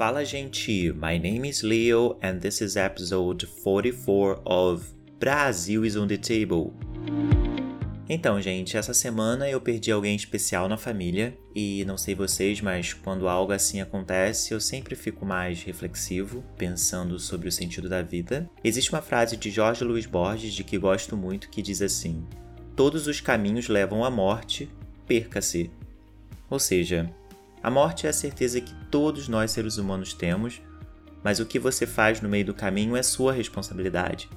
Fala gente, my name is Leo and this is episode 44 of Brasil is on the table. Então, gente, essa semana eu perdi alguém especial na família e não sei vocês, mas quando algo assim acontece, eu sempre fico mais reflexivo, pensando sobre o sentido da vida. Existe uma frase de Jorge Luiz Borges de que gosto muito que diz assim: Todos os caminhos levam à morte, perca-se. Ou seja, a morte é a certeza que todos nós seres humanos temos, mas o que você faz no meio do caminho é sua responsabilidade.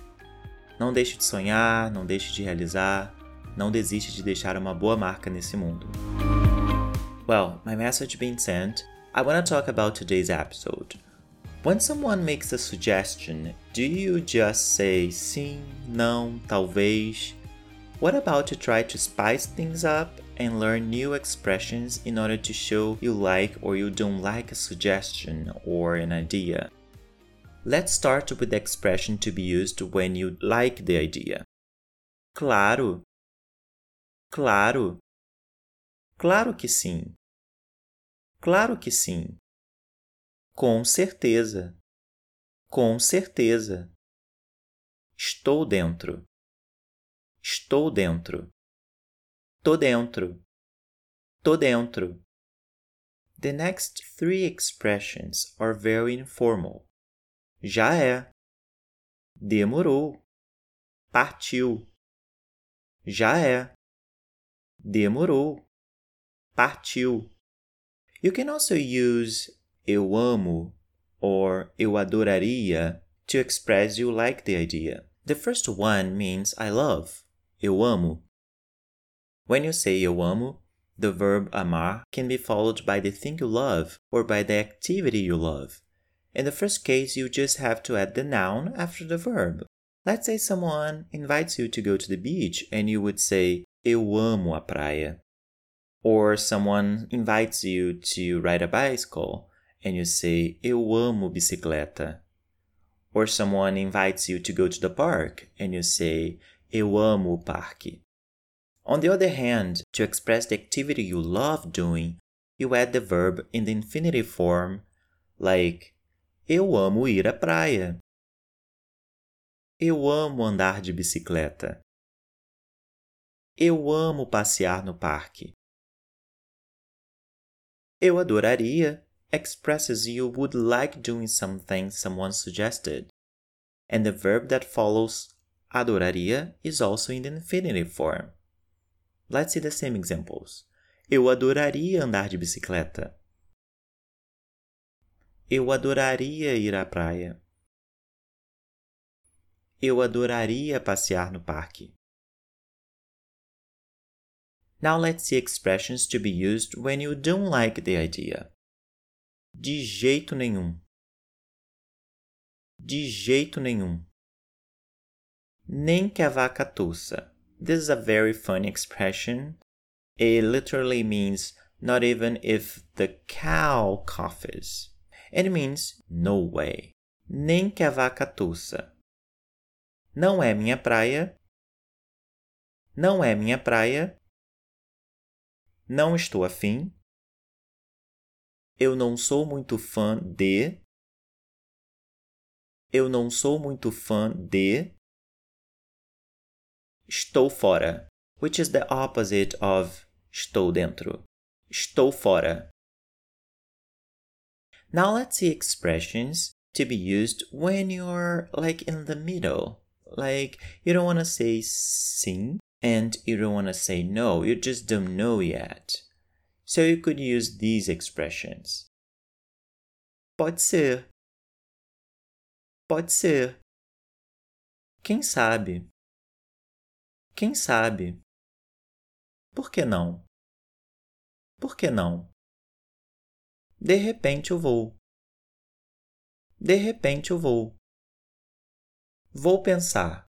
Não deixe de sonhar, não deixe de realizar, não desiste de deixar uma boa marca nesse mundo. Well, my message being sent, I want to talk about today's episode. When someone makes a suggestion, do you just say sim, não, talvez? What about to try to spice things up and learn new expressions in order to show you like or you don't like a suggestion or an idea? Let's start with the expression to be used when you like the idea. Claro, Claro. Claro que sim. Claro que sim. Com certeza. Com certeza. Estou dentro. Estou dentro. Tô dentro. Tô dentro. The next three expressions are very informal. Já é. Demorou. Partiu. Já é. demorou, partiu. You can also use eu amo or eu adoraria to express you like the idea. The first one means I love, eu amo. When you say eu amo, the verb amar can be followed by the thing you love or by the activity you love. In the first case, you just have to add the noun after the verb. Let's say someone invites you to go to the beach and you would say Eu amo a praia. Or someone invites you to ride a bicycle and you say Eu amo bicicleta. Or someone invites you to go to the park and you say Eu amo o parque. On the other hand, to express the activity you love doing, you add the verb in the infinitive form, like Eu amo ir à praia. Eu amo andar de bicicleta. Eu amo passear no parque. Eu adoraria expresses you would like doing something someone suggested. And the verb that follows adoraria is also in the infinitive form. Let's see the same examples. Eu adoraria andar de bicicleta. Eu adoraria ir à praia. Eu adoraria passear no parque. Now let's see expressions to be used when you don't like the idea. De jeito nenhum. De jeito nenhum. Nem que a vaca tussa. This is a very funny expression. It literally means not even if the cow coughs. It means no way. Nem que a vaca tussa. Não é minha praia. Não é minha praia não estou afim. Eu não sou muito fã de. Eu não sou muito fã de. Estou fora, which is the opposite of estou dentro. Estou fora. Now let's see expressions to be used when you're like in the middle. Like you don't want to say sim and you don't want to say no, you just don't know yet. So you could use these expressions. Pode ser. Pode ser. Quem sabe? Quem sabe? Por que não? Por que não? De repente eu vou. De repente eu vou. Vou pensar.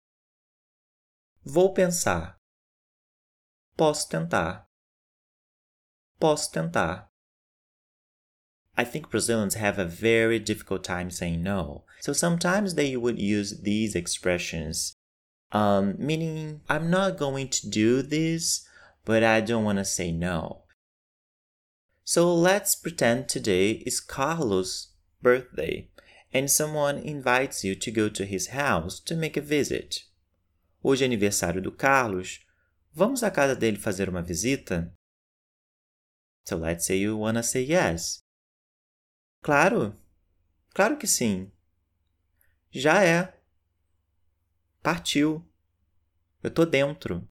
Vou pensar. Posso tentar. Posso tentar. I think Brazilians have a very difficult time saying no. So sometimes they would use these expressions, um, meaning I'm not going to do this, but I don't want to say no. So let's pretend today is Carlos birthday and someone invites you to go to his house to make a visit. Hoje é aniversário do Carlos. Vamos à casa dele fazer uma visita? So let's say you wanna say yes. Claro. Claro que sim. Já é. Partiu. Eu tô dentro.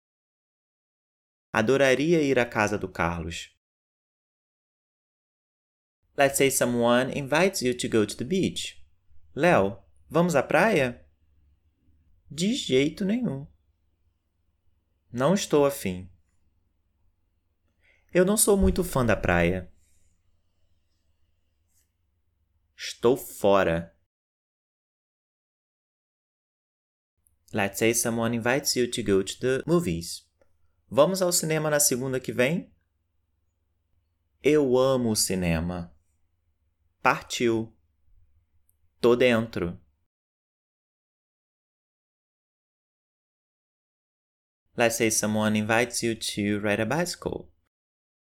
Adoraria ir à casa do Carlos. Let's say someone invites you to go to the beach. Léo, vamos à praia? De jeito nenhum. Não estou afim. Eu não sou muito fã da praia. Estou fora. Let's say someone invites you to go to the movies. Vamos ao cinema na segunda que vem? Eu amo o cinema. Partiu. Tô dentro. Let's say someone invites you to ride a bicycle.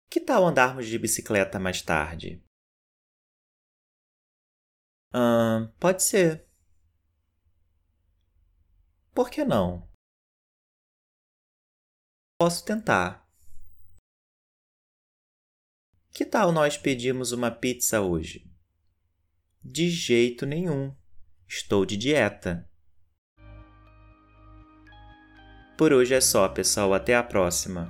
Que tal andarmos de bicicleta mais tarde? Um, pode ser. Por que não? Posso tentar. Que tal nós pedirmos uma pizza hoje? De jeito nenhum. Estou de dieta. Por hoje é só, pessoal. Até a próxima.